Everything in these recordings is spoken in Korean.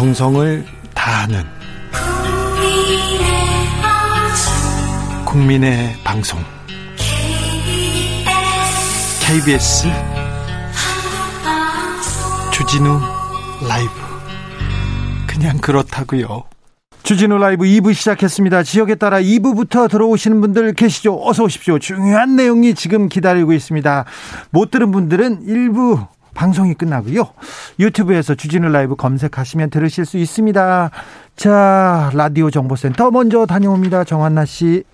정성을 다하는 국민의 방송 KBS 주진우 라이브 그냥 그렇다고요. 주진우 라이브 2부 시작했습니다. 지역에 따라 2부부터 들어오시는 분들 계시죠? 어서 오십시오. 중요한 내용이 지금 기다리고 있습니다. 못 들은 분들은 1부 방송이 끝나고요. 유튜브에서 주진우 라이브 검색하시면 들으실 수 있습니다. 자, 라디오 정보센터 먼저 다녀옵니다. 정한나 씨.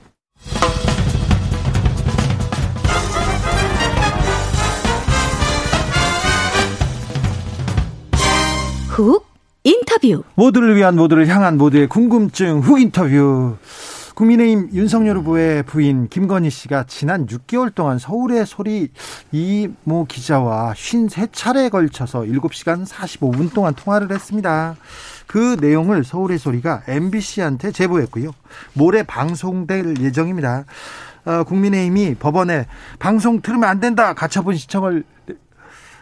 훅 인터뷰. 모두를 위한 모두를 향한 모두의 궁금증 훅 인터뷰. 국민의힘 윤석열 후보의 부인 김건희 씨가 지난 6개월 동안 서울의 소리 이모 기자와 53차례에 걸쳐서 7시간 45분 동안 통화를 했습니다. 그 내용을 서울의 소리가 MBC한테 제보했고요. 모레 방송될 예정입니다. 어, 국민의힘이 법원에 방송 틀으면 안 된다 가처분 신청을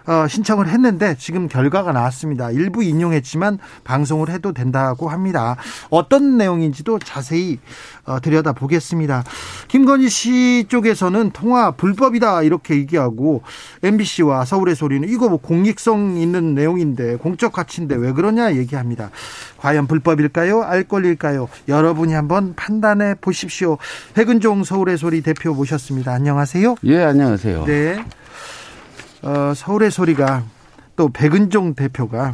어, 신청을 했는데 지금 결과가 나왔습니다. 일부 인용했지만 방송을 해도 된다고 합니다. 어떤 내용인지도 자세히 어, 들여다 보겠습니다. 김건희 씨 쪽에서는 통화 불법이다 이렇게 얘기하고 MBC와 서울의 소리는 이거 뭐 공익성 있는 내용인데 공적 가치인데 왜 그러냐 얘기합니다. 과연 불법일까요? 알 권리일까요? 여러분이 한번 판단해 보십시오. 백은종 서울의 소리 대표 모셨습니다. 안녕하세요. 예, 안녕하세요. 네. 어, 서울의 소리가 또 백은종 대표가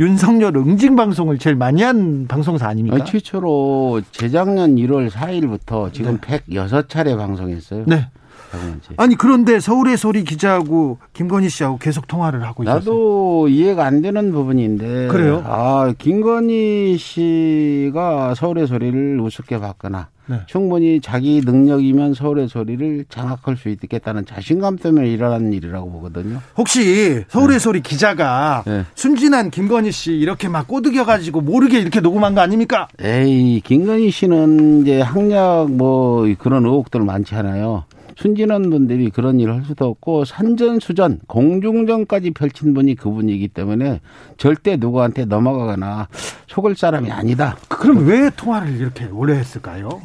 윤석열 응징 방송을 제일 많이 한 방송사 아닙니까? 최초로 재작년 1월 4일부터 지금 네. 106차례 방송했어요. 네. 박원재. 아니 그런데 서울의 소리 기자하고 김건희 씨하고 계속 통화를 하고 있었어요. 나도 이해가 안 되는 부분인데. 그래요? 아, 김건희 씨가 서울의 소리를 우습게 봤거나 네. 충분히 자기 능력이면 서울의 소리를 장악할 수 있겠다는 자신감 때문에 일어나는 일이라고 보거든요. 혹시 서울의 소리 기자가 네. 순진한 김건희 씨 이렇게 막 꼬드겨 가지고 모르게 이렇게 녹음한 거 아닙니까? 에이, 김건희 씨는 이제 학력 뭐 그런 의혹들 많지 않아요. 순진한 분들이 그런 일을 할 수도 없고 산전수전 공중전까지 펼친 분이 그분이기 때문에 절대 누구한테 넘어가거나 속을 사람이 아니다. 그럼 왜 통화를 이렇게 오래 했을까요?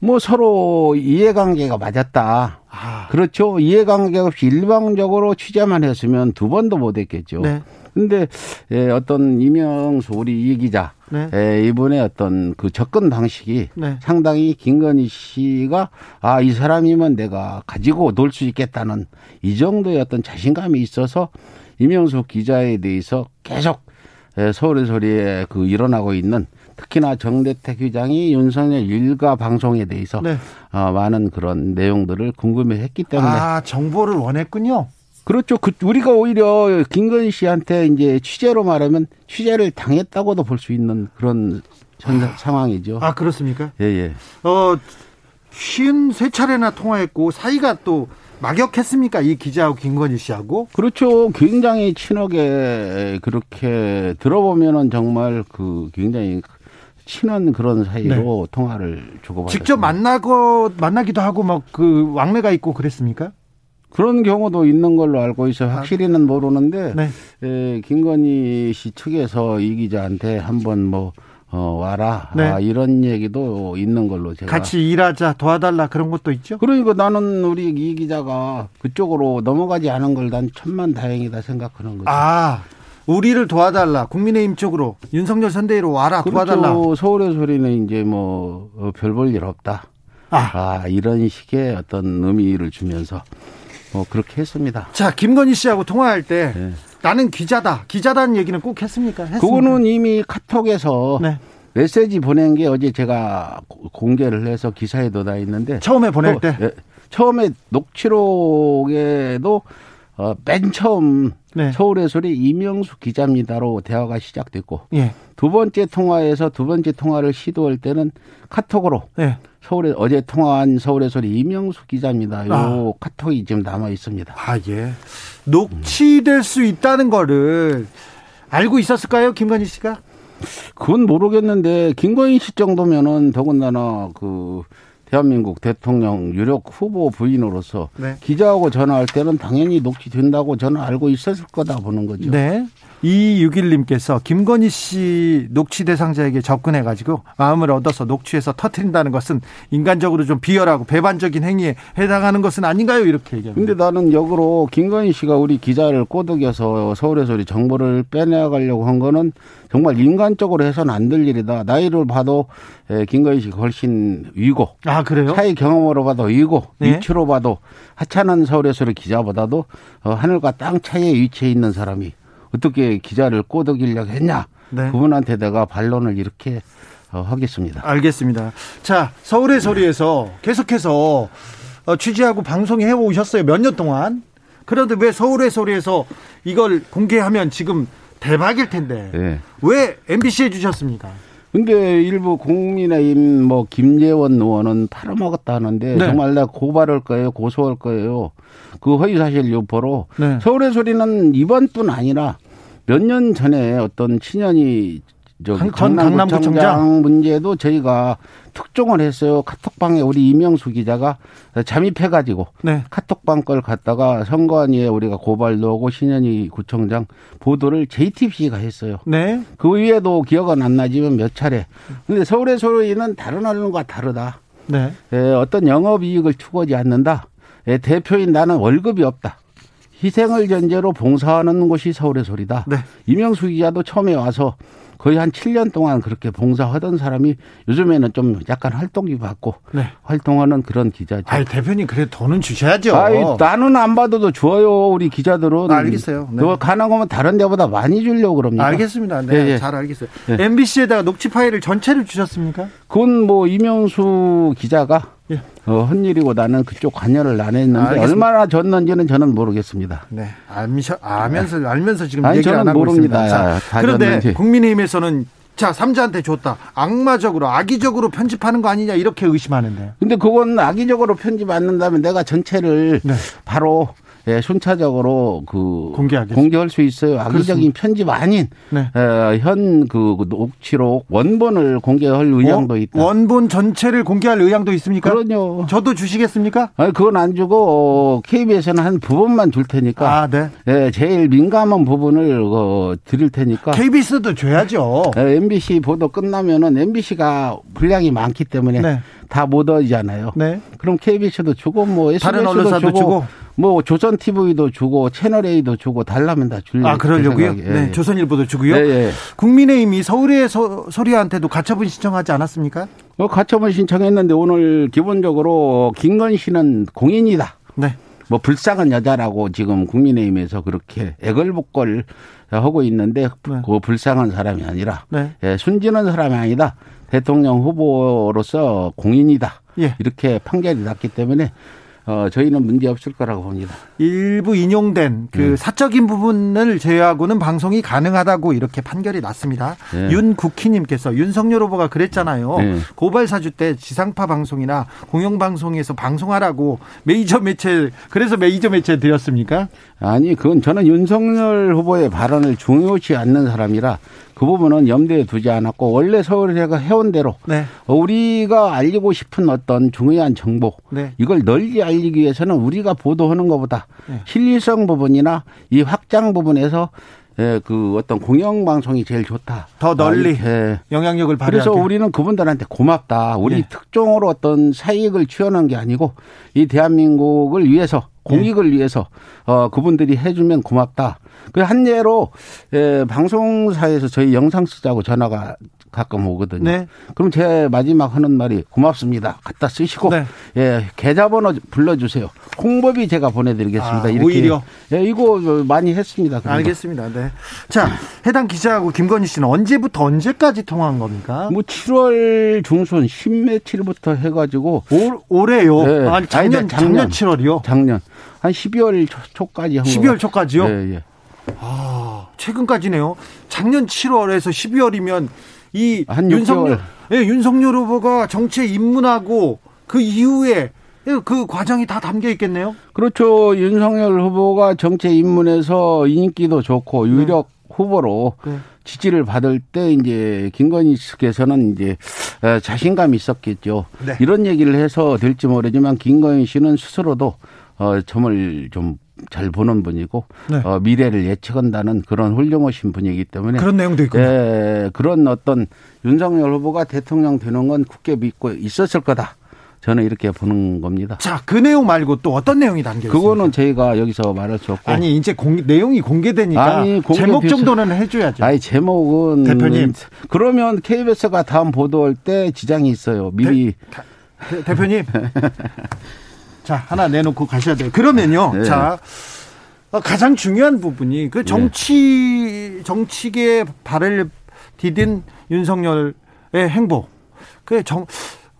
뭐 서로 이해관계가 맞았다. 아, 그렇죠. 이해관계 없이 일방적으로 취재만 했으면 두 번도 못 했겠죠. 네. 근데 예, 어떤 이명수 우리 이 기자 네. 예, 이분의 어떤 그 접근 방식이 네. 상당히 김건희 씨가 아 이 사람이면 내가 가지고 놀 수 있겠다는 이 정도의 어떤 자신감이 있어서 이명수 기자에 대해서 계속 예, 서울의 소리에 그 일어나고 있는 특히나 정대택 회장이 윤석열 일가 방송에 대해서 네. 어, 많은 그런 내용들을 궁금해했기 때문에 아, 정보를 원했군요. 그렇죠. 그 우리가 오히려 김건희 씨한테 이제 취재로 말하면 취재를 당했다고도 볼 수 있는 그런 전 상황이죠. 아, 그렇습니까? 예, 예. 어, 53차례나 통화했고 사이가 또 막역했습니까? 이 기자하고 김건희 씨하고? 그렇죠. 굉장히 친하게 그렇게 들어보면은 정말 그 굉장히 친한 그런 사이로 통화를 주고받았습니다. 네. 직접 만나고 만나기도 하고 막 그 왕래가 있고 그랬습니까? 그런 경우도 있는 걸로 알고 있어요. 확실히는 모르는데 네. 에, 김건희 씨 측에서 이 기자한테 한번 뭐 어, 와라 네. 아, 이런 얘기도 있는 걸로 제가 같이 일하자 도와달라 그런 것도 있죠. 그러니까 나는 우리 이 기자가 그쪽으로 넘어가지 않은 걸 난 천만 다행이다 생각하는 거죠. 아, 우리를 도와달라. 국민의힘 쪽으로 윤석열 선대위로 와라 도와달라. 그렇죠. 서울의 소리는 이제 뭐 별 볼 일 없다. 아, 아 이런 식의 어떤 의미를 주면서 뭐 그렇게 했습니다. 자 김건희 씨하고 통화할 때 네. 나는 기자다. 기자다는 얘기는 꼭 했습니까? 했습니까? 그거는 이미 카톡에서 네. 메시지 보낸 게 어제 제가 고- 공개를 해서 기사에도 다 있는데 처음에 보낼 또, 때. 예, 처음에 녹취록에도 어, 맨 처음 네. 서울의 소리 이명수 기자입니다로 대화가 시작됐고 예. 두 번째 통화에서 두 번째 통화를 시도할 때는 카톡으로 예. 서울에 어제 통화한 서울의 소리 이명수 기자입니다. 요 아. 카톡이 지금 남아 있습니다. 아 예. 녹취될 수 있다는 거를 알고 있었을까요, 김건희 씨가? 그건 모르겠는데 김건희 씨 정도면은 더군다나 그 대한민국 대통령 유력 후보 부인으로서 네. 기자하고 전화할 때는 당연히 녹취된다고 저는 알고 있었을 거다 보는 거죠. 네. 이육일님께서 김건희 씨 녹취 대상자에게 접근해가지고 마음을 얻어서 녹취해서 터트린다는 것은 인간적으로 좀 비열하고 배반적인 행위에 해당하는 것은 아닌가요? 이렇게 얘기합니다. 근데 나는 역으로 김건희 씨가 우리 기자를 꼬드겨서 서울에서 우리 정보를 빼내가려고 한 거는 정말 인간적으로 해서는 안 될 일이다. 나이를 봐도 김건희 씨가 훨씬 위고. 아, 그래요? 사회 경험으로 봐도 위고, 네? 위치로 봐도 하찮은 서울에서의 기자보다도 어, 하늘과 땅 차이에 위치해 있는 사람이 어떻게 기자를 꼬드기려고 했냐. 네. 그분한테 내가 반론을 이렇게 어, 하겠습니다. 알겠습니다. 자, 서울의 소리에서 계속해서 어, 취재하고 방송해 오셨어요. 몇 년 동안. 그런데 왜 서울의 소리에서 이걸 공개하면 지금 대박일 텐데 네. 왜 MBC에 주셨습니까? 근데 일부 국민의힘 뭐 김재원 의원은 팔아먹었다 하는데 네. 정말 내가 고발할 거예요, 고소할 거예요. 그 허위사실 유포로 네. 서울의 소리는 이번뿐 아니라 몇 년 전에 어떤 친연이 저 강남구청장 문제도 저희가 특종을 했어요. 카톡방에 우리 이명수 기자가 잠입해가지고 네. 카톡방 걸 갖다가 선관위에 우리가 고발도 하고 신현희 구청장 보도를 JTBC가 했어요. 네. 그 위에도 기억은 안 나지만 몇 차례. 근데 서울의 소리는 다른 언론과 다르다. 네. 에, 어떤 영업 이익을 추구하지 않는다. 에, 대표인 나는 월급이 없다. 희생을 전제로 봉사하는 곳이 서울의 소리다. 네. 이명수 기자도 처음에 와서 거의 한 7년 동안 그렇게 봉사하던 사람이 요즘에는 좀 약간 활동이 받고 네. 활동하는 그런 기자죠. 아니, 대표님 그래 돈은 주셔야죠. 아니, 나는 안 받아도 줘요. 우리 기자들은. 알겠어요. 네. 가능한 거면 다른 데보다 많이 주려고 그럽니다. 알겠습니다. 네, 네. 잘 알겠어요. 네. MBC에다가 녹취 파일을 전체를 주셨습니까? 그건 뭐 이명수 기자가 예. 어, 헛일이고 나는 그쪽 관여를 안 했는데 아, 얼마나 줬는지는 저는 모르겠습니다. 네, 알미셔, 아면서 알면서 지금 아니, 얘기 안 하고 모릅니다. 있습니다. 자, 그런데 줬는지. 국민의힘에서는 자 삼자한테 줬다 악마적으로 악의적으로 편집하는 거 아니냐 이렇게 의심하는데. 근데 그건 악의적으로 편집 안 한다면 내가 전체를 네. 바로 예, 순차적으로 그 공개하겠습니다. 공개할 수 있어요. 악의적인 편집 아닌 네. 예, 현그 녹취록 원본을 공개할 의향도 있다. 원본 전체를 공개할 의향도 있습니까? 그럼요. 저도 주시겠습니까? 아니, 그건 안 주고 KBS는 한 부분만 줄 테니까. 아, 네. 예, 제일 민감한 부분을 어, 드릴 테니까. KBS도 줘야죠. 예, MBC 보도 끝나면은 MBC가 분량이 많기 때문에 네. 다 못 얻잖아요. 네. 그럼 KBS도 주고 뭐 SBS도 주고, 주고, 뭐 조선 TV도 주고 채널 A도 주고 달라면 다 줄려. 아 그러려고요? 네. 네. 조선일보도 주고요. 네, 네. 국민의힘이 서울의 서, 소리한테도 가처분 신청하지 않았습니까? 어, 가처분 신청했는데 오늘 기본적으로 김건 씨는 공인이다. 네. 뭐 불쌍한 여자라고 지금 국민의힘에서 그렇게 애걸복걸 하고 있는데 네. 그 불쌍한 사람이 아니라 네. 예, 순진한 사람이 아니다. 대통령 후보로서 공인이다. 예. 이렇게 판결이 났기 때문에 어, 저희는 문제 없을 거라고 봅니다. 일부 인용된 그 네. 사적인 부분을 제외하고는 방송이 가능하다고 이렇게 판결이 났습니다. 네. 윤국희님께서 윤석열 후보가 그랬잖아요. 네. 고발 사주 때 지상파 방송이나 공영방송에서 방송하라고 메이저 매체 그래서 메이저 매체에 드렸습니까? 아니 그건 저는 윤석열 후보의 발언을 중요시 않는 사람이라 그 부분은 염두에 두지 않았고 원래 서울시가 해온 대로 네. 우리가 알리고 싶은 어떤 중요한 정보 네. 이걸 널리 알리기 위해서는 우리가 보도하는 것보다 네. 실리성 부분이나 이 확장 부분에서 예, 그 어떤 공영 방송이 제일 좋다. 더 널리 예. 영향력을 발휘 그래서 우리는 그분들한테 고맙다. 우리 예. 특종으로 어떤 사익을 취하는 게 아니고 이 대한민국을 위해서 공익을 위해서 어 그분들이 해주면 고맙다. 그 한 예로 예, 방송사에서 저희 영상 쓰자고 전화가 가끔 오거든요. 네. 그럼 제 마지막 하는 말이 고맙습니다. 갖다 쓰시고 네. 예, 계좌번호 불러주세요. 홍보비 제가 보내드리겠습니다. 아, 이렇게 오히려 예, 이거 많이 했습니다. 그런가. 알겠습니다. 네. 자 해당 기자하고 김건희 씨는 언제부터 언제까지 통화한 겁니까? 뭐 7월 중순 10며칠부터 해가지고 올, 올해요. 네. 아니 작년, 작년 작년 7월이요. 작년 한 12월 초까지 한 12월 초까지요? 예, 예. 아, 최근까지네요. 작년 7월에서 12월이면 이 윤석열, 예, 윤석열 후보가 정치에 입문하고 그 이후에 그 과정이 다 담겨 있겠네요. 그렇죠. 윤석열 후보가 정치에 입문해서 인기도 좋고 유력 네. 후보로 네. 지지를 받을 때 이제 김건희 씨께서는 이제 자신감이 있었겠죠. 네. 이런 얘기를 해서 될지 모르지만 김건희 씨는 스스로도 어 점을 좀 잘 보는 분이고 네. 어, 미래를 예측한다는 그런 훌륭하신 분이기 때문에 그런 내용도 있고. 예, 그런 어떤 윤석열 후보가 대통령 되는 건 굳게 믿고 있었을 거다. 저는 이렇게 보는 겁니다. 자, 그 내용 말고 또 어떤 내용이 담겨 있습니까? 그거는 저희가 여기서 말할 수 없고. 아니 이제 공, 내용이 공개되니까 아니, 공개 제목 비서- 정도는 해줘야죠. 아니 제목은 대표님. 그러면 KBS가 다음 보도할 때 지장이 있어요. 미리 대, 대표님. 자, 하나 내놓고 가셔야 돼요. 그러면요. 네. 자, 어, 가장 중요한 부분이 그 정치, 정치계의 발을 디딘 윤석열의 행보. 그 정,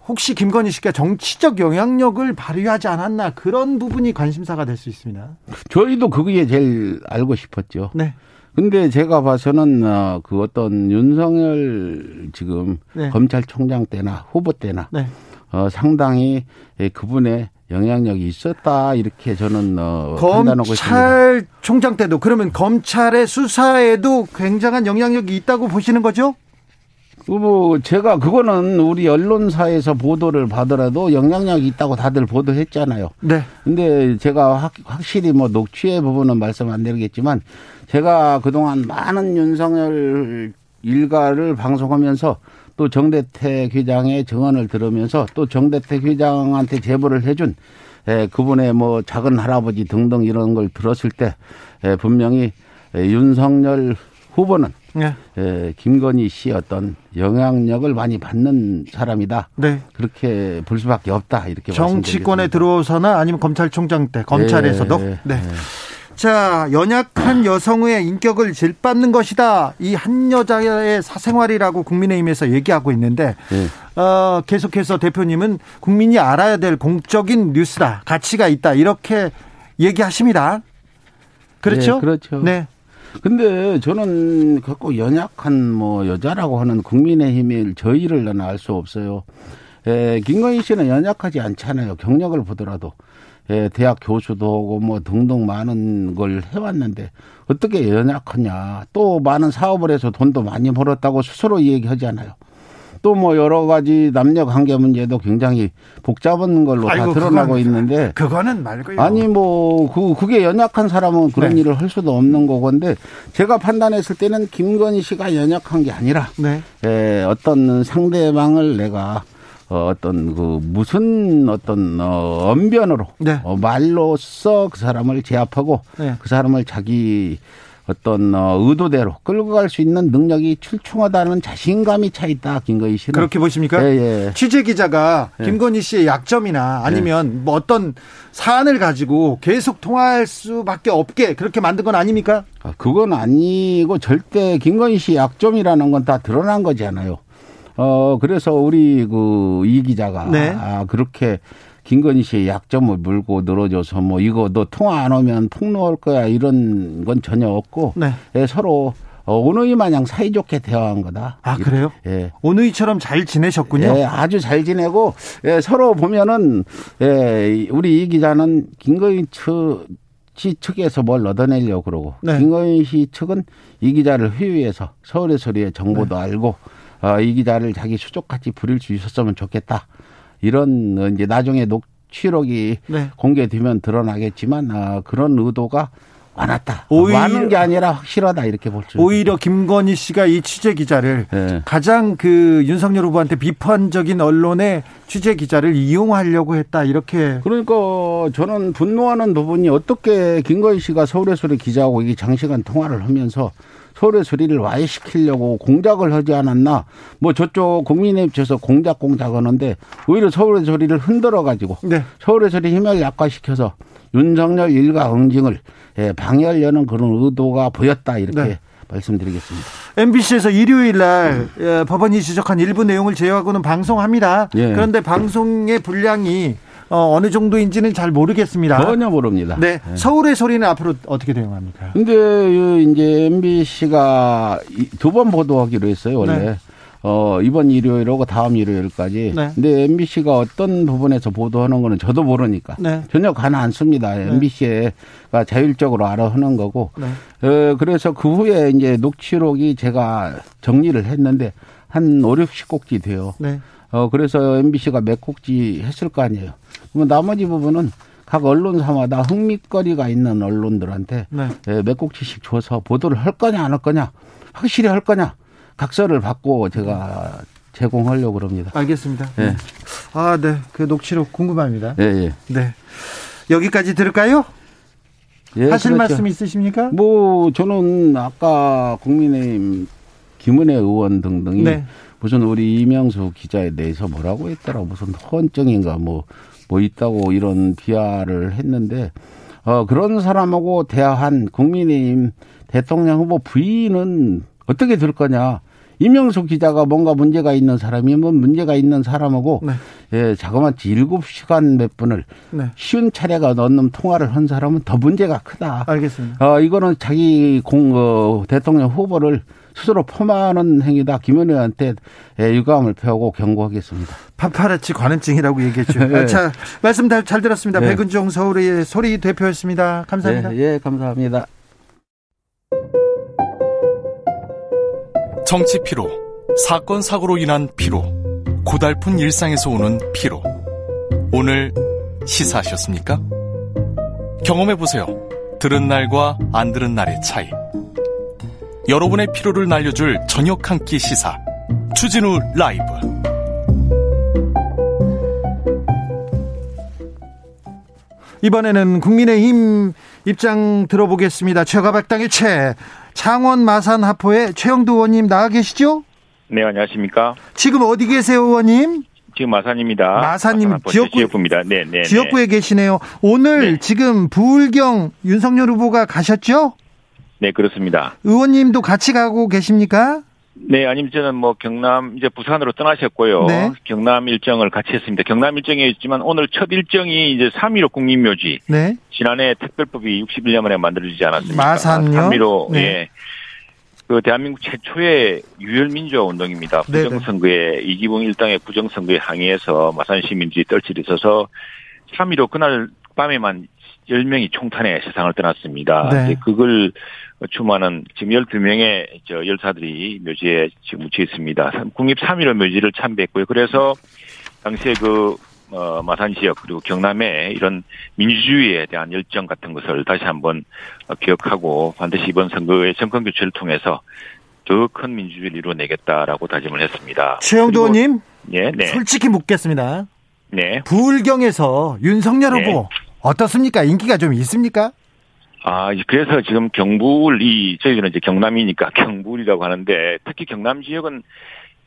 혹시 김건희 씨가 정치적 영향력을 발휘하지 않았나 그런 부분이 관심사가 될 수 있습니다. 저희도 그게 제일 알고 싶었죠. 네. 근데 제가 봐서는 어, 그 어떤 윤석열 지금 네. 검찰총장 때나 후보 때나 네. 어, 상당히 예, 그분의 영향력이 있었다 이렇게 저는 어, 판단하고 있습니다. 검찰 총장 때도 그러면 검찰의 수사에도 굉장한 영향력이 있다고 보시는 거죠? 뭐 제가 그거는 우리 언론사에서 보도를 받더라도 영향력이 있다고 다들 보도했잖아요. 네. 근데 제가 확, 확실히 뭐 녹취의 부분은 말씀 안 드리겠지만 제가 그동안 많은 윤석열 일가를 방송하면서 또 정대택 회장의 증언을 들으면서 또 정대택 회장한테 제보를 해준 에, 그분의 뭐 작은 할아버지 등등 이런 걸 들었을 때 에, 분명히 에, 윤석열 후보는 네. 에, 김건희 씨 어떤 영향력을 많이 받는 사람이다. 네. 그렇게 볼 수밖에 없다. 이렇게 정치권에. 들어서나 아니면 검찰총장 때 검찰에서도 네, 네. 네. 자 연약한 여성의 인격을 질받는 것이다 이 한 여자의 사생활이라고 국민의힘에서 얘기하고 있는데 네. 어, 계속해서 대표님은 국민이 알아야 될 공적인 뉴스다 가치가 있다 이렇게 얘기하십니다 그렇죠 네, 그렇죠. 네 근데 저는 갖고 연약한 뭐 여자라고 하는 국민의힘의 저희를 나는 알 수 없어요. 에, 김건희 씨는 연약하지 않잖아요. 경력을 보더라도. 에, 대학 교수도 하고 뭐 등등 많은 걸 해왔는데 어떻게 연약하냐. 또 많은 사업을 해서 돈도 많이 벌었다고 스스로 얘기하잖아요. 또 뭐 여러 가지 남녀 관계 문제도 굉장히 복잡한 걸로 아이고, 다 드러나고 그건- 있는데 그거는 말고요 아니 뭐 그 그게 연약한 사람은 그런 네. 일을 할 수도 없는 거건데 제가 판단했을 때는 김건희 씨가 연약한 게 아니라 네 에, 어떤 상대방을 내가 어, 어떤 그 무슨 어떤 어, 언변으로 네. 어, 말로써 그 사람을 제압하고 네. 그 사람을 자기 어떤 어, 의도대로 끌고 갈 수 있는 능력이 출중하다는 자신감이 차 있다 김건희 씨는 그렇게 보십니까? 예, 예. 취재 기자가 네. 김건희 씨의 약점이나 아니면 뭐 어떤 사안을 가지고 계속 통화할 수밖에 없게 그렇게 만든 건 아닙니까? 아, 그건 아니고 절대 김건희 씨 약점이라는 건 다 드러난 거잖아요. 어 그래서 우리 그 이 기자가 네. 아 그렇게 김건희 씨의 약점을 물고 늘어져서 뭐 이거 너 통화 안 오면 폭로할 거야 이런 건 전혀 없고 네. 예, 서로 어, 오누이 마냥 사이좋게 대화한 거다. 아 그래요? 예. 오누이처럼 잘 지내셨군요. 예, 아주 잘 지내고 예, 서로 보면은 예, 우리 이 기자는 김건희 측, 씨 측에서 뭘 얻어내려고 그러고 네. 김건희 씨 측은 이 기자를 회유해서 서울의 소리의 정보도 네. 알고 어, 이 기자를 자기 수족같이 부릴 수 있었으면 좋겠다. 이런 어, 이제 나중에 녹취록이 네. 공개되면 드러나겠지만 아, 그런 의도가 많았다. 오히려- 많은 게 아니라 확실하다 이렇게 볼 수. 오히려 김건희 씨가 이 취재 기자를 예. 가장 그 윤석열 후보한테 비판적인 언론의 취재 기자를 이용하려고 했다 이렇게 그러니까 저는 분노하는 부분이 어떻게 김건희 씨가 서울의 소리 기자하고 이게 장시간 통화를 하면서 서울의 소리를 와해시키려고 공작을 하지 않았나. 뭐 저쪽 국민의힘 측에서 공작 공작 하는데 오히려 서울의 소리를 흔들어 가지고 네. 서울의 소리 힘을 약화시켜서 윤석열 일가 응징을 예, 방해하려는 그런 의도가 보였다 이렇게 네. 말씀드리겠습니다. MBC에서 일요일 날 예, 법원이 지적한 일부 내용을 제외하고는 방송합니다. 예. 그런데 방송의 분량이 어, 어느 정도인지는 잘 모르겠습니다. 전혀 모릅니다. 네. 서울의 소리는 앞으로 어떻게 대응합니까? 근데 이 이제 MBC가 두 번 보도하기로 했어요 원래. 네. 어 이번 일요일하고 다음 일요일까지. 네. 근데 MBC가 어떤 부분에서 보도하는 거는 저도 모르니까 네. 전혀 가는 않습니다. MBC가 자율적으로 알아 하는 거고. 네. 어 그래서 그 후에 이제 녹취록이 제가 정리를 했는데 한 5, 60곡지 돼요. 네. 어 그래서 MBC가 몇 곡지 했을 거 아니에요. 그러면 나머지 부분은 각 언론사마다 흥미거리가 있는 언론들한테 네. 예, 몇 곡지씩 줘서 보도를 할 거냐 안 할 거냐 확실히 할 거냐 각서를 받고 제가 제공하려고 그럽니다. 알겠습니다. 예. 아, 네. 그 녹취록 궁금합니다. 예, 예. 네. 여기까지 들을까요? 예, 하실 그렇죠. 말씀 있으십니까? 뭐 저는 아까 국민의힘 김은혜 의원 등등이 네. 무슨 우리 이명수 기자에 대해서 뭐라고 했더라 무슨 헌정인가 뭐 뭐 있다고 이런 비하를 했는데 어 그런 사람하고 대화한 국민의힘 대통령 후보 부인은 어떻게 될 거냐 이명수 기자가 뭔가 문제가 있는 사람이면 문제가 있는 사람하고 네. 예 자그마치 일곱 시간 몇 분을 네. 쉬운 차례가 넘는 통화를 한 사람은 더 문제가 크다. 알겠습니다. 어, 이거는 자기 공, 어, 대통령 후보를 스스로 폄하하는 행위다. 김은혜한테 예, 유감을 표하고 경고하겠습니다. 파파라치 관음증이라고 얘기했죠. 네. 아, 자, 말씀 잘, 잘 들었습니다. 네. 백은종 서울의 소리 대표였습니다. 감사합니다. 예, 예, 감사합니다. 정치 피로, 사건 사고로 인한 피로, 고달픈 일상에서 오는 피로. 오늘 시사하셨습니까? 경험해 보세요. 들은 날과 안 들은 날의 차이. 여러분의 피로를 날려줄 저녁 한 끼 시사. 추진우 라이브. 이번에는 국민의힘 입장 들어보겠습니다. 최가박당의 최, 창원 마산 하포의 최영두 의원님 나와 계시죠? 네, 안녕하십니까. 지금 어디 계세요, 의원님? 지금 마산입니다. 마산님, 마산 지역구- 지역구입니다. 네, 네. 지역구에 계시네요. 오늘 네. 지금 부울경 윤석열 후보가 가셨죠? 네, 그렇습니다. 의원님도 같이 가고 계십니까? 네, 아니면 저는 뭐 경남 이제 부산으로 떠나셨고요. 네. 경남 일정을 같이 했습니다. 경남 일정이었지만 오늘 첫 일정이 이제 3.15 국민묘지. 네. 지난해 특별법이 61년 만에 만들어지지 않았습니까? 마산요? 3.15, 네. 예. 그 대한민국 최초의 유혈민주화 운동입니다. 부정선거에 이기붕 일당의 부정선거에 항의해서 마산 시민들이 떨치를 있어서 3.15 그날 밤에만 10명이 총탄에 세상을 떠났습니다. 네. 그걸 추모하는 지금 12명의 저 열사들이 묘지에 지금 묻혀 있습니다. 국립 3.15 묘지를 참배했고요. 그래서 당시에 그 어, 마산 지역 그리고 경남에 이런 민주주의에 대한 열정 같은 것을 다시 한번 어, 기억하고 반드시 이번 선거의 정권 교체를 통해서 더 큰 민주주의를 이루어내겠다라고 다짐을 했습니다. 최영도 의원님, 네, 네, 솔직히 묻겠습니다. 네. 부울경에서 윤석열 네. 후보 어떻습니까? 인기가 좀 있습니까? 아, 그래서 지금 경북 이 저희는 이제 경남이니까 경북이라고 하는데 특히 경남 지역은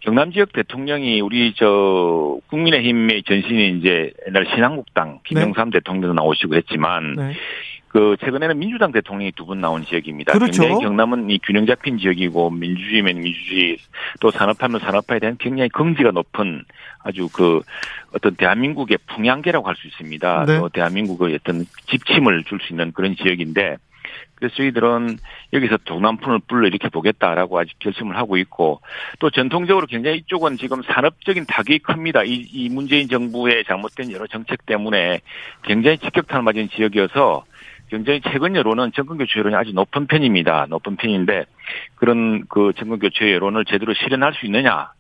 경남 지역 대통령이 우리 저 국민의힘의 전신이 이제 옛날 신한국당 김영삼 대통령도 나오시고 했지만 네. 그 최근에는 민주당 대통령이 두 분 나온 지역입니다. 그렇죠. 굉장히 경남은 이 균형 잡힌 지역이고 민주주의면 민주주의 또 산업하면 산업화에 대한 굉장히 긍지가 높은 아주 그 어떤 대한민국의 풍향계라고 할 수 있습니다. 네. 또 대한민국의 어떤 집침을 줄 수 있는 그런 지역인데 그래서 저희들은 여기서 동남풍을 불러 이렇게 보겠다라고 아직 결심을 하고 있고 또 전통적으로 굉장히 이쪽은 지금 산업적인 타격이 큽니다. 이, 이 문재인 정부의 잘못된 여러 정책 때문에 굉장히 직격탄을 맞은 지역이어서 굉장히 최근 여론은 정권 교체 여론이 아주 높은 편입니다. 높은 편인데 그런 그 정권 교체 여론을 제대로 실현할 수 있느냐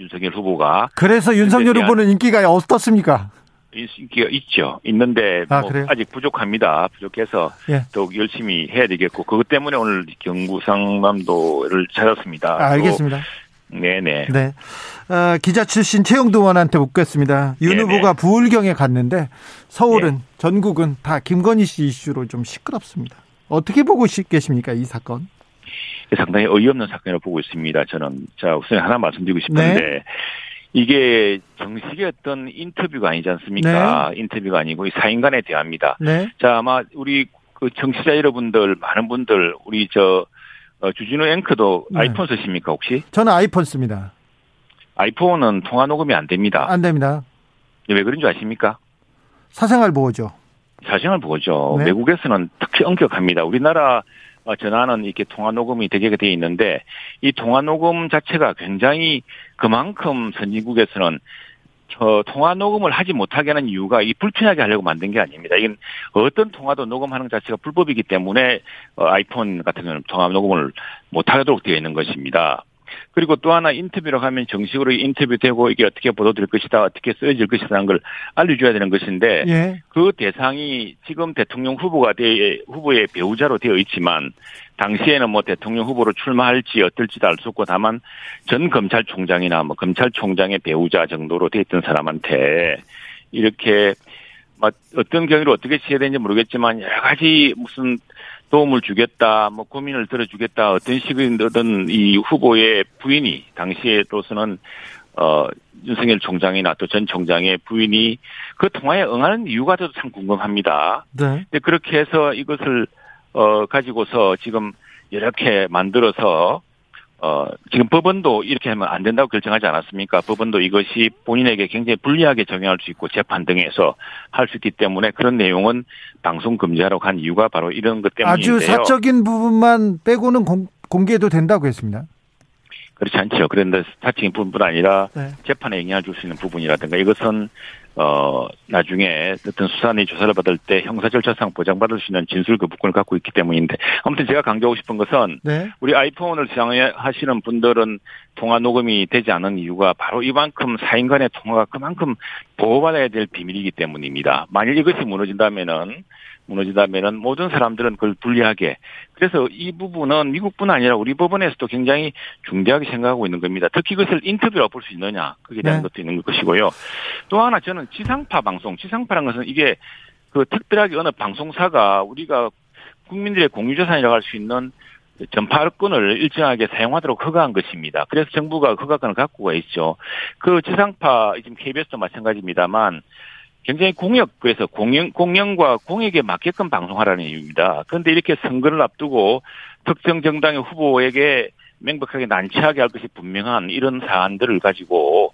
윤석열 후보가 그래서 윤석열 후보는 인기가 어떻습니까? 인기가 있죠. 있는데 아, 뭐? 아직 부족합니다. 부족해서 예. 또 열심히 해야 되겠고 그것 때문에 오늘 경부상남도를 찾았습니다. 아, 알겠습니다. 또 네네. 네. 어, 기자 출신 최영도 의원한테 묻겠습니다. 윤 네네. 후보가 부울경에 갔는데 서울은 전국은 다 김건희 씨 이슈로 좀 시끄럽습니다. 어떻게 보고 시- 계십니까 이 사건? 상당히 어이없는 사건을 보고 있습니다. 저는 자 우선 하나 말씀드리고 싶은데 네. 이게 정식의 어떤 인터뷰가 아니지 않습니까? 인터뷰가 아니고 이 사인간의 대화입니다. 네. 자 아마 우리 그 정치자 여러분들 많은 분들 우리 저 어, 주진우 앵커도 네. 아이폰 쓰십니까 혹시? 저는 아이폰 씁니다. 아이폰은 통화 녹음이 안 됩니다. 안 됩니다. 왜 그런 줄 아십니까? 사생활 보호죠. 사생활 보죠. 네. 외국에서는 특히 엄격합니다. 우리나라 어, 전화는 이렇게 통화 녹음이 되게 돼 있는데 이 통화 녹음 자체가 굉장히 그만큼 선진국에서는 저 통화 녹음을 하지 못하게 하는 이유가 이 불편하게 하려고 만든 게 아닙니다. 이건 어떤 통화도 녹음하는 것 자체가 불법이기 때문에 어, 아이폰 같은 경우는 통화 녹음을 못하도록 되어 있는 것입니다. 그리고 또 하나 인터뷰로 하면 정식으로 인터뷰되고 이게 어떻게 보도될 것이다, 어떻게 쓰여질 것이다는 걸 알려줘야 되는 것인데 예. 그 대상이 지금 대통령 후보가 되 후보의 배우자로 되어 있지만 당시에는 뭐 대통령 후보로 출마할지 어떨지도 알 수 없고 다만 전 검찰총장이나 뭐 검찰총장의 배우자 정도로 돼 있던 사람한테 이렇게 막 어떤 경위로 어떻게 취해야 되는지 모르겠지만 여러 가지 무슨 도움을 주겠다, 뭐 고민을 들어주겠다, 어떤 식이든 이 후보의 부인이 당시에로서는 어 윤석열 총장이나 또 전 총장의 부인이 그 통화에 응하는 이유가 저도 참 궁금합니다. 네. 근데 그렇게 해서 이것을 어 가지고서 지금 이렇게 만들어서 어 지금 법원도 이렇게 하면 안 된다고 결정하지 않았습니까? 법원도 이것이 본인에게 굉장히 불리하게 적용할 수 있고 재판 등에서 할 수 있기 때문에 그런 내용은 방송 금지하라고 한 이유가 바로 이런 것 때문인데요. 아주 사적인 부분만 빼고는 공, 공개도 된다고 했습니다. 그렇지 않죠. 그런데 사칭 부분뿐 아니라 네. 재판에 영향을 줄 수 있는 부분이라든가 이것은 어 나중에 어떤 수사관이 조사를 받을 때 형사 절차상 보장받을 수 있는 진술 거부권을 갖고 있기 때문인데 아무튼 제가 강조하고 싶은 것은 네. 우리 아이폰을 사용하시는 분들은 통화 녹음이 되지 않은 이유가 바로 이만큼 사인 간의 통화가 그만큼 보호받아야 될 비밀이기 때문입니다. 만일 이것이 무너진다면은 무너지다면은 모든 사람들은 그걸 불리하게 그래서 이 부분은 미국뿐 아니라 우리 법원에서도 굉장히 중대하게 생각하고 있는 겁니다. 특히 그것을 인터뷰로 볼수 있느냐 그게 대한 네. 것도 있는 것이고요. 또 하나 저는 지상파 방송, 지상파라는 것은 이게 그 특별하게 어느 방송사가 우리가 국민들의 공유재산이라고 할 수 있는 전파권을 일정하게 사용하도록 허가한 것입니다. 그래서 정부가 허가권을 갖고 있죠. 그 지상파 지금 KBS도 마찬가지입니다만 굉장히 공역에서 공영, 공영과 공익에 맞게끔 방송하라는 이유입니다. 그런데 이렇게 선거를 앞두고 특정 정당의 후보에게 명백하게 난처하게 할 것이 분명한 이런 사안들을 가지고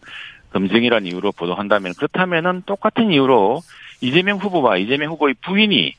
검증이라는 이유로 보도한다면 그렇다면은 똑같은 이유로 이재명 후보와 이재명 후보의 부인이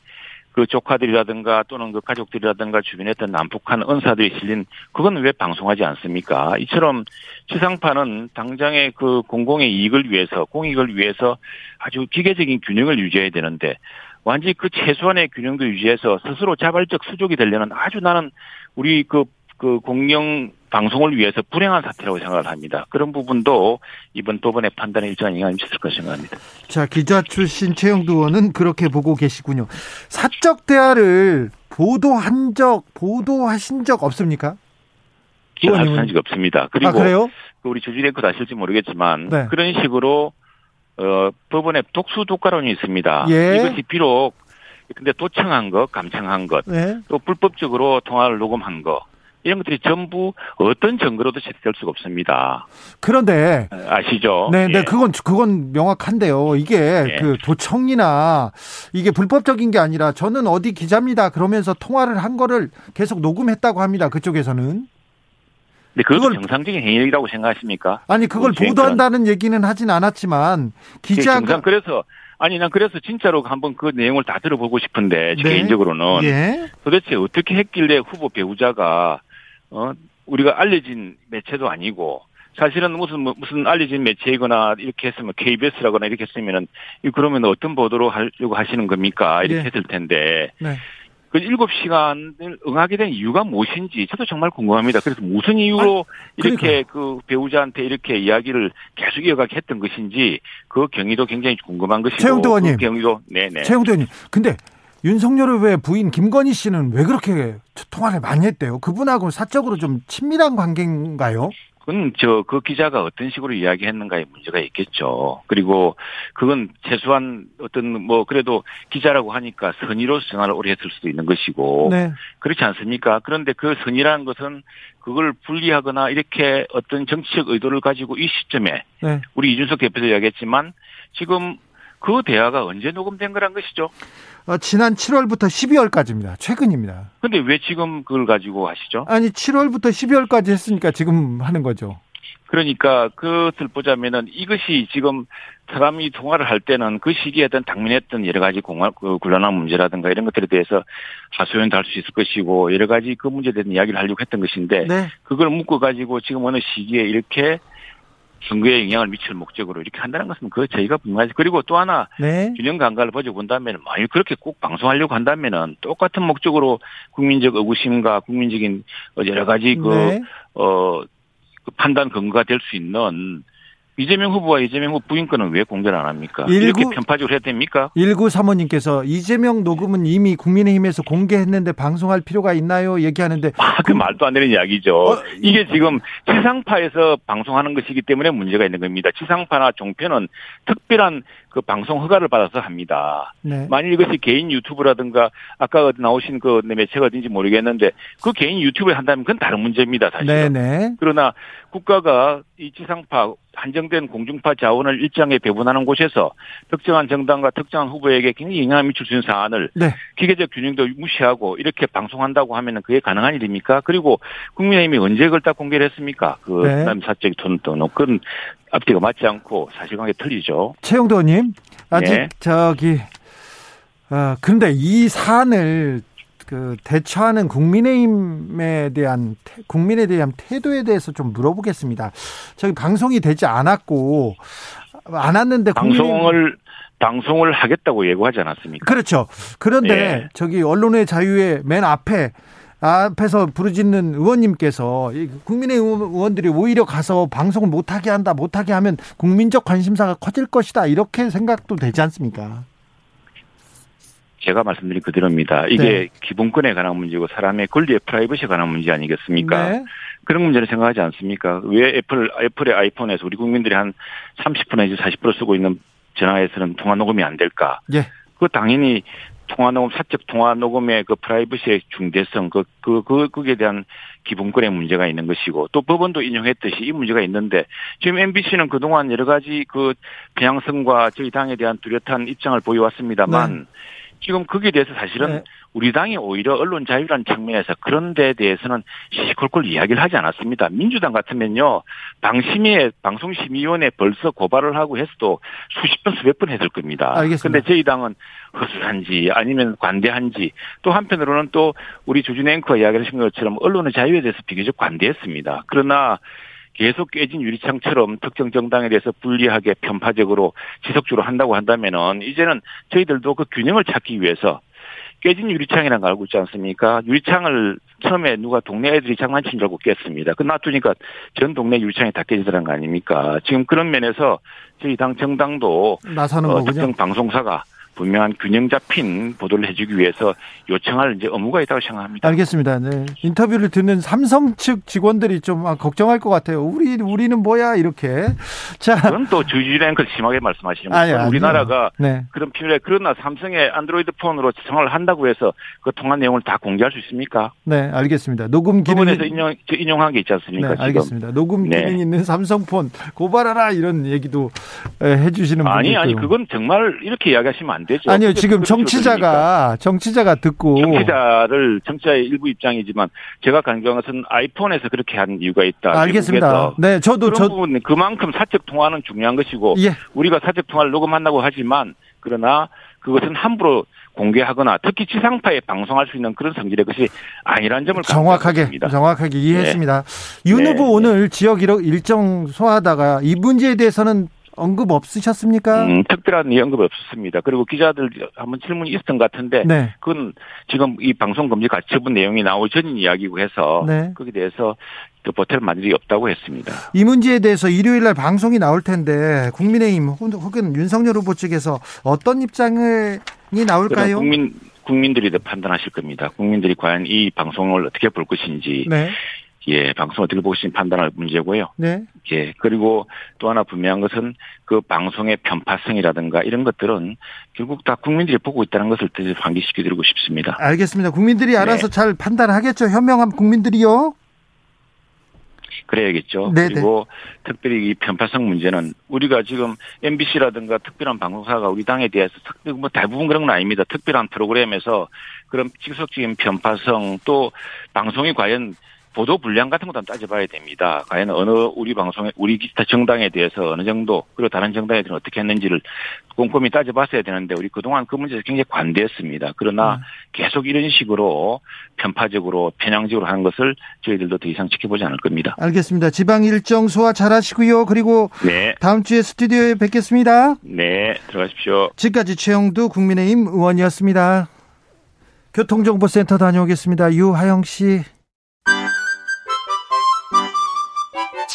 그 조카들이라든가 또는 그 가족들이라든가 주변에 있던 남북한 은사들이 실린 그건 왜 방송하지 않습니까? 이처럼 지상파는 당장의 그 공공의 이익을 위해서 공익을 위해서 아주 기계적인 균형을 유지해야 되는데 완전히 그 최소한의 균형도 유지해서 스스로 자발적 수족이 되려는 아주 나는 우리 그, 그 공영 방송을 위해서 불행한 사태라고 생각을 합니다. 그런 부분도 이번 법원의 판단에 일정한 영향을 미쳤을 것을 생각합니다. 자, 기자 출신 최영두 의원은 그렇게 보고 계시군요. 사적 대화를 보도한 적, 보도하신 적 없습니까? 기억할 적이 없습니다. 그리고 아, 그래요? 그 우리 주진 앵커도 아실지 모르겠지만 네. 그런 식으로 어 법원에 독수 독가론이 있습니다. 예. 이것이 비록 근데 도청한 것, 감청한 것, 네. 또 불법적으로 통화를 녹음한 것 이런 것들이 전부 어떤 증거로도 채택될 수가 없습니다. 그런데 아시죠? 네, 네, 예. 그건 그건 명확한데요. 이게 예. 그 도청이나 이게 불법적인 게 아니라 저는 어디 기자입니다. 그러면서 통화를 한 거를 계속 녹음했다고 합니다. 그쪽에서는 근데 그걸- 정상적인 행위라고 생각하십니까? 아니 그걸 그렇지, 보도한다는 얘기는 하진 않았지만 그 기자가 정상 그래서 아니 난 그래서 진짜로 한번 그 내용을 다 들어보고 싶은데 네. 개인적으로는 예, 도대체 어떻게 했길래 후보 배우자가 어 우리가 알려진 매체도 아니고 사실은 무슨 뭐- 무슨 알려진 매체이거나 이렇게 했으면 KBS라거나 이렇게 했으면은 이 그러면 어떤 보도로 하려고 하시는 겁니까 이렇게 예. 했을 텐데 네. 그 일곱 시간을 응하게 된 이유가 무엇인지 저도 정말 궁금합니다. 그래서 무슨 이유로 이렇게 그 배우자한테 이렇게 이야기를 계속 이어가게 했던 것인지 그 경위도 굉장히 궁금한 것이고 최영도 의원님. 그 경위도 네네 최영도 의원님. 근데 윤석열 후보의 부인 김건희 씨는 왜 그렇게 통화를 많이 했대요? 그분하고 사적으로 좀 친밀한 관계인가요? 그건 저 그 기자가 어떤 식으로 이야기했는가에 문제가 있겠죠. 그리고 그건 최소한 어떤 뭐 그래도 기자라고 하니까 선의로 생활을 오래 했을 수도 있는 것이고 네. 그렇지 않습니까? 그런데 그 선의라는 것은 그걸 분리하거나 이렇게 어떤 정치적 의도를 가지고 이 시점에 네. 우리 이준석 대표도 이야기했지만 지금 그 대화가 언제 녹음된 거란 것이죠. 어, 지난 7월부터 12월까지입니다. 최근입니다. 근데 왜 지금 그걸 가지고 하시죠? 아니 7월부터 12월까지 했으니까 지금 하는 거죠. 그러니까 그것을 보자면은 이것이 지금 사람이 통화를 할 때는 그 시기에 어떤 당면했던 여러 가지 공화, 그 곤란한 문제라든가 이런 것들에 대해서 하소연도 할 수 있을 것이고 여러 가지 그 문제에 대한 이야기를 하려고 했던 것인데 네. 그걸 묶어가지고 지금 어느 시기에 이렇게 선거에 영향을 미칠 목적으로 이렇게 한다는 것은 그 저희가 분명하지. 그리고 또 하나 네. 균형 감각을 버져본다면 만약 그렇게 꼭 방송하려고 한다면은 똑같은 목적으로 국민적 의구심과 국민적인 여러 가지 그 네. 어, 그 판단 근거가 될 수 있는 이재명 후보와 이재명 후보 부인 건은 왜 공개를 안 합니까? 일구- 이렇게 편파적으로 해야 됩니까? 1935님께서 이재명 녹음은 이미 국민의힘에서 공개했는데 방송할 필요가 있나요? 얘기하는데 아, 그 말도 안 되는 이야기죠. 어, 이게 지금 지상파에서 방송하는 것이기 때문에 문제가 있는 겁니다. 지상파나 종편은 특별한 그 방송 허가를 받아서 합니다. 네. 만일 이것이 개인 유튜브라든가 아까 나오신 그 매체가 어딘지 모르겠는데 그 개인 유튜브에 한다면 그건 다른 문제입니다. 사실은. 네네. 그러나 국가가 이 지상파 한정된 공중파 자원을 일정에 배분하는 곳에서 특정한 정당과 특정한 후보에게 굉장히 영향을 미칠 수 있는 사안을 네. 기계적 균형도 무시하고 이렇게 방송한다고 하면은 그게 가능한 일입니까? 그리고 국민의힘이 언제 그걸 다 공개를 했습니까? 그 네. 남 사적 돈 등록 그건 앞뒤가 맞지 않고 사실관계 틀리죠. 최영도 의원님, 아직 네. 저기, 어, 근데 이 사안을 그 대처하는 국민의힘에 대한 태- 국민에 대한 태도에 대해서 좀 물어보겠습니다. 저기 방송이 되지 않았고 안 왔는데 방송을 방송을 하겠다고 예고하지 않았습니까? 그렇죠. 그런데 네. 저기 언론의 자유의 맨 앞에 앞에서 부르짖는 의원님께서 이 국민의 의원들이 오히려 가서 방송을 못하게 한다, 못하게 하면 국민적 관심사가 커질 것이다 이렇게 생각도 되지 않습니까? 제가 말씀드린 그대로입니다. 이게 네. 기본권에 관한 문제고 사람의 권리의 프라이버시에 관한 문제 아니겠습니까? 네. 그런 문제를 생각하지 않습니까? 왜 애플, 애플의 아이폰에서 우리 국민들이 한 30% 내지 40% 쓰고 있는 전화에서는 통화 녹음이 안 될까? 예. 그 당연히 통화 녹음, 사적 통화 녹음의 그 프라이버시의 중대성, 그, 그, 그, 그에 대한 기본권의 문제가 있는 것이고 또 법원도 인용했듯이 이 문제가 있는데 지금 MBC는 그동안 여러 가지 그 편향성과 저희 당에 대한 뚜렷한 입장을 보여왔습니다만 지금 거기에 대해서 사실은 네. 우리 당이 오히려 언론 자유라는 측면에서 그런 데에 대해서는 시시콜콜 이야기를 하지 않았습니다. 민주당 같으면요, 방심위에, 방송심의위원회 벌써 고발을 하고 했어도 수십 번, 수백 번 했을 겁니다. 알겠습니다. 근데 저희 당은 허술한지 아니면 관대한지 또 한편으로는 또 우리 주진 앵커가 이야기하신 것처럼 언론의 자유에 대해서 비교적 관대했습니다. 그러나 계속 깨진 유리창처럼 특정 정당에 대해서 불리하게 편파적으로 지속적으로 한다고 한다면은 이제는 저희들도 그 균형을 찾기 위해서 깨진 유리창이라는 걸 알고 있지 않습니까? 유리창을 처음에 누가 동네 애들이 장난친 줄 알고 깼습니다. 그 놔두니까 전 동네 유리창이 다 깨지더란 거 아닙니까? 지금 그런 면에서 저희 당 정당도 나서는 어. 특정 방송사가 분명한 균형 잡힌 보도를 해주기 위해서 요청할 이제 의무가 있다고 생각합니다. 알겠습니다. 네. 인터뷰를 듣는 삼성 측 직원들이 좀 아, 걱정할 것 같아요. 우리 우리는 뭐야 이렇게. 자, 그건 또 주주랭 그 심하게 말씀하시는 거죠. 우리나라가 네. 그런 필요해. 그러나 삼성의 안드로이드 폰으로 전화를 한다고 해서 그 통화 내용을 다 공개할 수 있습니까? 네, 알겠습니다. 녹음 기능 부분에서 인용, 저 인용한 게 있지 않습니까? 네, 지금. 알겠습니다. 녹음 네. 기능 있는 삼성폰 고발하라 이런 얘기도 에, 해주시는 분도 아니, 아니. 그건 정말 이렇게 이야기하시면 안 되죠. 아니요, 지금 정치자가 정치자가 듣고 정치자를 정치자의 일부 입장이지만 제가 강조한 것은 아이폰에서 그렇게 한 이유가 있다. 알겠습니다. 네, 저도 저 부분 그만큼 사적 통화는 중요한 것이고 예, 우리가 사적 통화를 녹음한다고 하지만 그러나 그것은 함부로 공개하거나 특히 지상파에 방송할 수 있는 그런 성질의 것이 아니라는 점을 정확하게 강조합니다. 정확하게 이해했습니다. 윤 네, 후보 네. 오늘 지역 일- 일정 소화하다가 이 문제에 대해서는 언급 없으셨습니까? 음, 특별한 언급이 없었습니다. 그리고 기자들 한번 질문이 있었던 것 같은데 네, 그건 지금 이 방송 금지 가처분 내용이 나오기 전 이야기고 해서 네. 거기에 대해서 그 보태를 만들 일이 없다고 했습니다. 이 문제에 대해서 일요일 날 방송이 나올 텐데 국민의힘 혹은 윤석열 후보 측에서 어떤 입장이 나올까요? 국민 국민들이 더 판단하실 겁니다. 국민들이 과연 이 방송을 어떻게 볼 것인지, 네, 예, 방송 어떻게 볼 것인지 판단할 문제고요. 네, 예, 그리고 또 하나 분명한 것은 그 방송의 편파성이라든가 이런 것들은 결국 다 국민들이 보고 있다는 것을 더 환기시켜드리고 싶습니다. 알겠습니다. 국민들이 네. 알아서 잘 판단하겠죠. 현명한 국민들이요. 그래야겠죠. 네네. 그리고 특별히 이 편파성 문제는 우리가 지금 MBC라든가 특별한 방송사가 우리 당에 대해서 특, 뭐 대부분 그런 건 아닙니다. 특별한 프로그램에서 그런 직접적인 편파성 또 방송이 과연 보도 분량 같은 것도 한번 따져봐야 됩니다. 과연 어느 우리 방송에 우리 기타 정당에 대해서 어느 정도 그리고 다른 정당에 대해서 어떻게 했는지를 꼼꼼히 따져봤어야 되는데 우리 그동안 그 문제에서 굉장히 관대했습니다. 그러나 음. 계속 이런 식으로 편파적으로 편향적으로 하는 것을 저희들도 더 이상 지켜보지 않을 겁니다. 알겠습니다. 지방 일정 소화 잘하시고요. 그리고 네, 다음 주에 스튜디오에 뵙겠습니다. 네, 들어가십시오. 지금까지 최영두 국민의힘 의원이었습니다. 교통정보센터 다녀오겠습니다. 유하영 씨.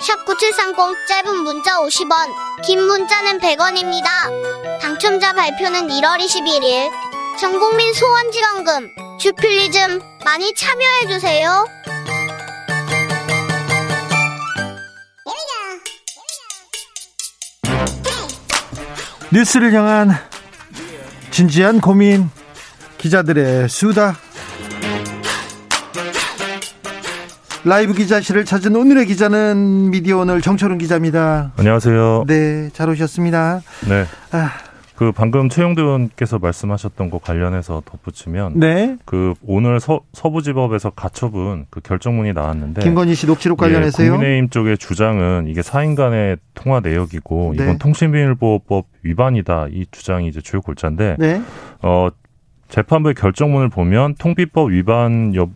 샵9730 짧은 문자 50원, 긴 문자는 100원입니다. 당첨자 발표는 1월 21일. 전국민 소원지원금, 주필리즘 많이 참여해주세요. 뉴스를 향한 진지한 고민 기자들의 수다 라이브 기자실을 찾은 오늘의 기자는 미디어 오늘 정철은 기자입니다. 안녕하세요. 네, 잘 오셨습니다. 네. 아, 그 방금 최영도 의원께서 말씀하셨던 거 관련해서 덧붙이면 네, 그 오늘 서, 서부지법에서 가처분 그 결정문이 나왔는데 김건희 씨 녹취록 예, 관련해서요. 국민의힘 쪽의 주장은 이게 사인 간의 통화 내역이고 네. 이건 통신비밀보호법 위반이다 이 주장이 이제 주요 골자인데 네, 어 재판부의 결정문을 보면 통비법 위반 여,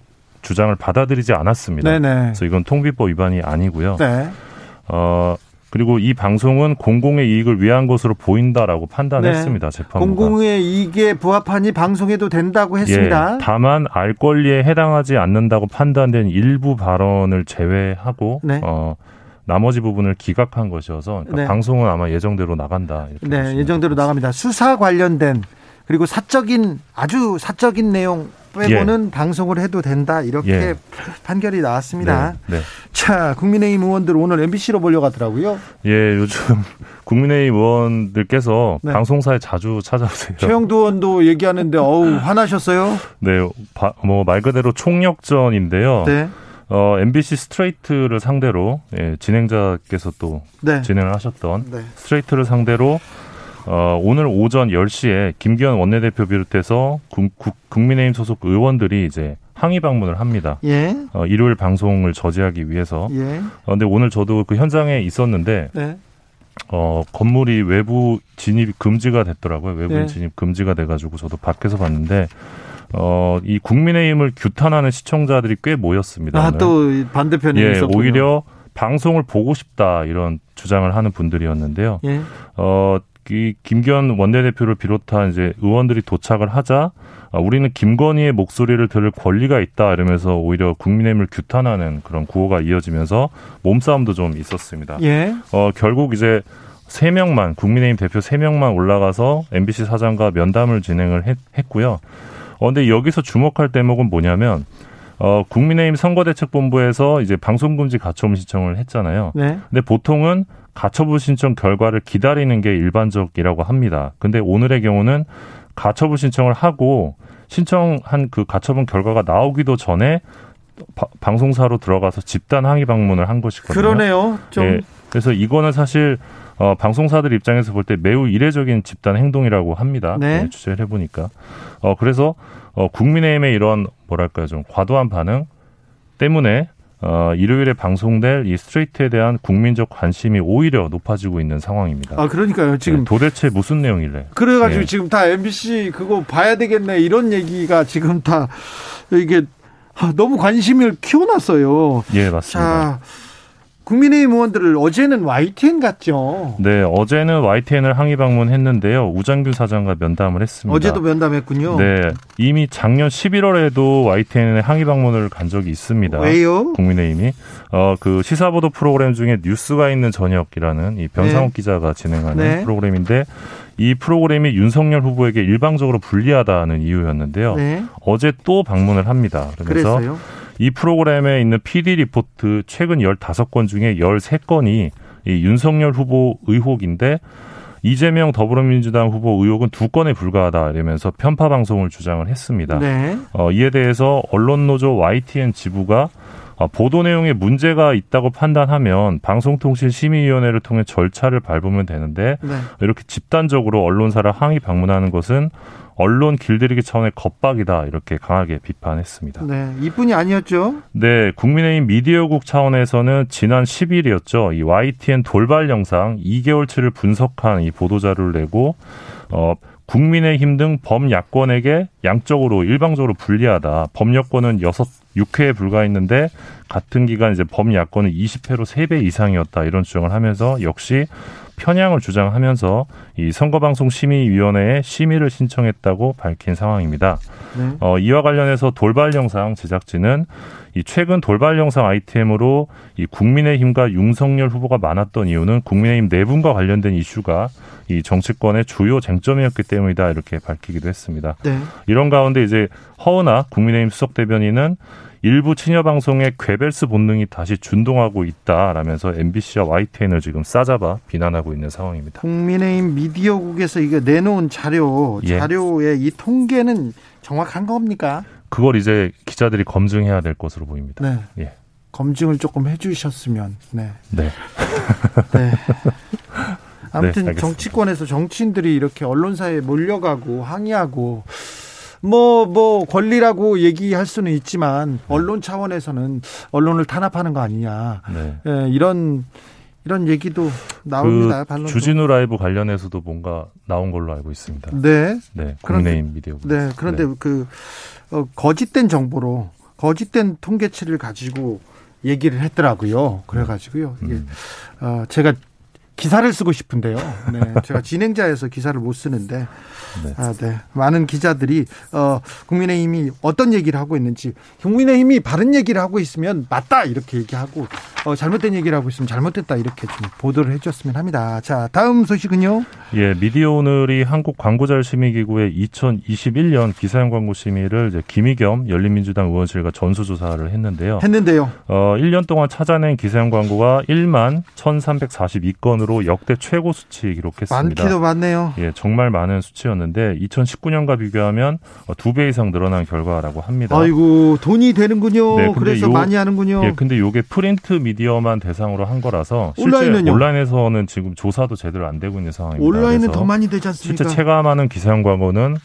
주장을 받아들이지 않았습니다. 네, 네, 그래서 이건 통비법 위반이 아니고요. 네, 어 그리고 이 방송은 공공의 이익을 위한 것으로 보인다라고 판단했습니다. 재판부가. 네. 공공의 이익에 부합하니 방송해도 된다고 했습니다. 예, 다만 알 권리에 해당하지 않는다고 판단된 일부 발언을 제외하고 네. 어 나머지 부분을 기각한 것이어서 그러니까 네. 방송은 아마 예정대로 나간다. 네, 예정대로 나갑니다. 수사 관련된 그리고 사적인 아주 사적인 내용 빼고는 방송을 해도 된다 이렇게 예. 판결이 나왔습니다. 네, 네. 자, 국민의힘 의원들 오늘 MBC로 몰려가더라고요. 예, 요즘 국민의힘 의원들께서 네. 방송사에 자주 찾아오세요. 최형두 의원도 얘기하는데 어우 화나셨어요? 네, 뭐 말 그대로 총력전인데요. 네, 어, MBC 스트레이트를 상대로 예, 진행자께서 또 네, 진행을 하셨던 네, 스트레이트를 상대로 어, 오늘 오전 10시에 김기현 원내대표 비롯해서 국, 민의힘 소속 의원들이 이제 항의 방문을 합니다. 예, 어, 일요일 방송을 저지하기 위해서. 예, 어, 근데 오늘 저도 그 현장에 있었는데 네, 어, 건물이 외부 진입이 금지가 됐더라고요. 외부인 네. 진입 금지가 돼가지고 저도 밖에서 봤는데 어, 이 국민의힘을 규탄하는 시청자들이 꽤 모였습니다. 오늘. 아또 반대편에 예, 있었군요. 오히려 방송을 보고 싶다 이런 주장을 하는 분들이었는데요. 예, 어, 이 김기현 원내대표를 비롯한 이제 의원들이 도착을 하자 아, 우리는 김건희의 목소리를 들을 권리가 있다 이러면서 오히려 국민의힘을 규탄하는 그런 구호가 이어지면서 몸싸움도 좀 있었습니다. 예, 어, 결국 이제 세 명만 국민의힘 대표 세 명만 올라가서 MBC 사장과 면담을 진행을 했, 했고요. 어, 근데 여기서 주목할 대목은 뭐냐면 어, 국민의힘 선거대책본부에서 이제 방송금지 가처분 신청을 했잖아요. 네, 근데 보통은 가처분 신청 결과를 기다리는 게 일반적이라고 합니다. 근데 오늘의 경우는 가처분 신청을 하고 신청한 그 가처분 결과가 나오기도 전에 바- 방송사로 들어가서 집단 항의 방문을 한 것이거든요. 그러네요. 좀 예, 그래서 이거는 사실 어, 방송사들 입장에서 볼 때 매우 이례적인 집단 행동이라고 합니다. 네. 예, 취재를 해보니까. 어, 그래서 어, 국민의힘의 이런 뭐랄까요 좀 과도한 반응 때문에 어, 일요일에 방송될 이 스트레이트에 대한 국민적 관심이 오히려 높아지고 있는 상황입니다. 아 그러니까요. 지금 네, 도대체 무슨 내용일래? 그래가지고 예. 지금 다 MBC 그거 봐야 되겠네 이런 얘기가 지금 다 이게 아, 너무 관심을 키워놨어요. 예, 맞습니다. 자, 국민의힘 의원들을 어제는 YTN 갔죠. 네, 어제는 YTN을 항의 방문했는데요. 우장균 사장과 면담을 했습니다. 어제도 면담했군요. 네, 이미 작년 11월에도 YTN에 항의 방문을 간 적이 있습니다. 왜요? 국민의힘이 어 그 시사보도 프로그램 중에 뉴스가 있는 저녁이라는 이 변상욱 네. 기자가 진행하는 네. 프로그램인데 이 프로그램이 윤석열 후보에게 일방적으로 불리하다는 이유였는데요. 네, 어제 또 방문을 합니다. 그래서 그랬어요. 이 프로그램에 있는 PD 리포트 최근 15건 중에 13건이 이 윤석열 후보 의혹인데 이재명 더불어민주당 후보 의혹은 두 건에 불과하다 이러면서 편파 방송을 주장을 했습니다. 네, 어, 이에 대해서 언론노조 YTN 지부가 어, 보도 내용에 문제가 있다고 판단하면 방송통신심의위원회를 통해 절차를 밟으면 되는데 네. 이렇게 집단적으로 언론사를 항의 방문하는 것은 언론 길들이기 차원의 겁박이다 이렇게 강하게 비판했습니다. 네, 이뿐이 아니었죠. 네, 국민의힘 미디어국 차원에서는 지난 10일이었죠. 이 YTN 돌발 영상 2개월치를 분석한 이 보도 자료를 내고 어 국민의힘 등 범야권에게 양적으로 일방적으로 불리하다. 범여권은 여섯 6회에 불과했는데 같은 기간 이제 범야권은 20회로 3배 이상이었다 이런 주장을 하면서 역시 편향을 주장하면서 이 선거방송 심의위원회에 심의를 신청했다고 밝힌 상황입니다. 네. 어, 이와 관련해서 돌발 영상 제작진은 이 최근 돌발 영상 아이템으로 이 국민의힘과 윤석열 후보가 많았던 이유는 국민의힘 내분과 관련된 이슈가 이 정치권의 주요 쟁점이었기 때문이다 이렇게 밝히기도 했습니다. 네. 이런 가운데 이제 허은아 국민의힘 수석 대변인은 일부 친여 방송의 괴벨스 본능이 다시 준동하고 있다라면서 MBC와 YTN을 지금 싸잡아 비난하고 있는 상황입니다. 국민의힘 미디어국에서 이게 내놓은 자료 예. 자료의 이 통계는 정확한 겁니까? 그걸 이제 기자들이 검증해야 될 것으로 보입니다. 네. 예. 검증을 조금 해주셨으면. 네. 네. 네. 아무튼 네, 정치권에서 정치인들이 이렇게 언론사에 몰려가고 항의하고 뭐, 뭐, 권리라고 얘기할 수는 있지만, 언론 차원에서는 언론을 탄압하는 거 아니냐. 네. 예, 이런, 이런 얘기도 나옵니다. 그 주진우 라이브 관련해서도 뭔가 나온 걸로 알고 있습니다. 네. 네. 국민의힘 미디어. 네. 그런데 네. 그, 어, 거짓된 정보로, 거짓된 통계치를 가지고 얘기를 했더라고요. 그래가지고요. 음. 예. 어, 제가 기사를 쓰고 싶은데요. 네, 제가 진행자여서 기사를 못 쓰는데, 네. 아, 네. 많은 기자들이 어, 국민의힘이 어떤 얘기를 하고 있는지, 국민의힘이 바른 얘기를 하고 있으면 맞다 이렇게 얘기하고, 어, 잘못된 얘기를 하고 있으면 잘못됐다 이렇게 좀 보도를 해줬으면 합니다. 자, 다음 소식은요. 예, 미디어 오늘이 한국 광고자 심의기구의 2021년 기사형 광고 심의를 이제 김희겸 열린민주당 의원실과 전수조사를 했는데요. 했는데요. 어, 1년 동안 찾아낸 기사형 광고가 1만 1,342건 기준으로 역대 최고 수치 기록했습니다. 많기도 많네요. 예, 정말 많은 수치였는데 2019년과 비교하면 두 배 이상 늘어난 결과라고 합니다. 아이고 돈이 되는군요. 네, 그래서 요, 많이 하는군요. 예, 근데 이게 프린트 미디어만 대상으로 한 거라서 온라인은요? 온라인에서는 지금 조사도 제대로 안 되고 있는 상황입니다. 온라인은 더 많이 되지 않습니까? 실제 체감하는 기사형 광고는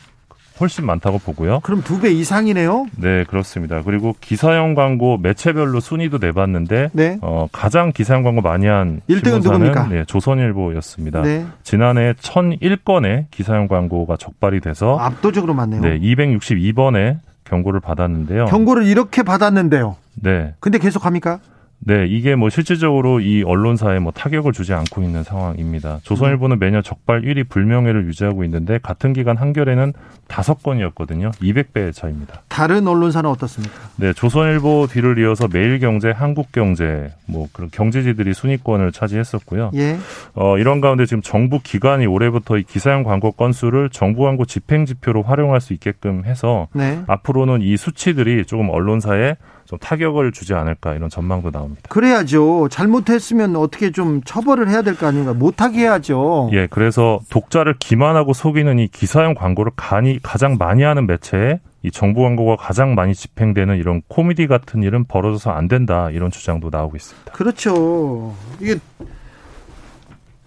훨씬 많다고 보고요. 그럼 두 배 이상이네요? 네, 그렇습니다. 그리고 기사형 광고 매체별로 순위도 내봤는데 네. 어, 가장 기사형 광고 많이 한 1등은 누굽니까? 네, 조선일보였습니다. 네. 지난해 1001건의 기사형 광고가 적발이 돼서 압도적으로 많네요. 네, 262번의 경고를 받았는데요. 경고를 이렇게 받았는데요. 네. 근데 계속 합니까? 네, 이게 뭐 실질적으로 이 언론사에 뭐 타격을 주지 않고 있는 상황입니다. 조선일보는 매년 적발 1위 불명예를 유지하고 있는데 같은 기간 한겨레는 다섯 건이었거든요. 200배 차입니다. 다른 언론사는 어떻습니까? 네, 조선일보 뒤를 이어서 매일경제, 한국경제 뭐 그런 경제지들이 순위권을 차지했었고요. 예. 어, 이런 가운데 지금 정부 기관이 올해부터 이 기사형 광고 건수를 정부 광고 집행 지표로 활용할 수 있게끔 해서 네. 앞으로는 이 수치들이 조금 언론사에 좀 타격을 주지 않을까 이런 전망도 나옵니다. 그래야죠. 잘못했으면 어떻게 좀 처벌을 해야 될 거 아닌가. 못하게 해야죠. 예, 그래서 독자를 기만하고 속이는 이 기사형 광고를 간이 가장 많이 하는 매체에 이 정부 광고가 가장 많이 집행되는 이런 코미디 같은 일은 벌어져서 안 된다 이런 주장도 나오고 있습니다. 그렇죠. 이게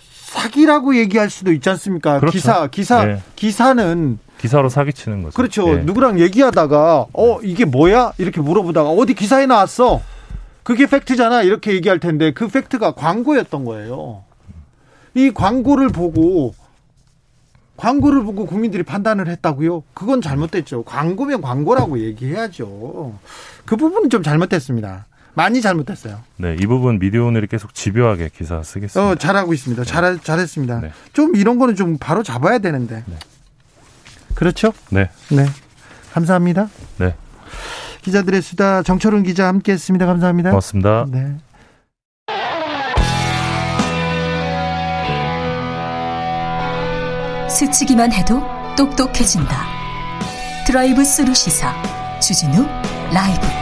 사기라고 얘기할 수도 있지 않습니까? 그렇죠. 기사 기사 네. 기사는 기사로 사기치는 거죠. 그렇죠. 네. 누구랑 얘기하다가 어 이게 뭐야 이렇게 물어보다가 어디 기사에 나왔어. 그게 팩트잖아 이렇게 얘기할 텐데 그 팩트가 광고였던 거예요. 이 광고를 보고 광고를 보고 국민들이 판단을 했다고요? 그건 잘못됐죠. 광고면 광고라고 얘기해야죠. 그 부분은 좀 잘못됐습니다. 많이 잘못됐어요. 네, 이 부분 미디어 오늘이 계속 집요하게 기사 쓰겠습니다. 어, 잘하고 있습니다. 잘 잘했습니다. 네. 좀 이런 거는 좀 바로 잡아야 되는데. 네. 그렇죠? 네. 네. 감사합니다. 네. 기자들의 수다 정철훈 기자 함께했습니다. 감사합니다. 고맙습니다. 네. 스치기만 해도 똑똑해진다. 드라이브 스루 시사 주진우 라이브.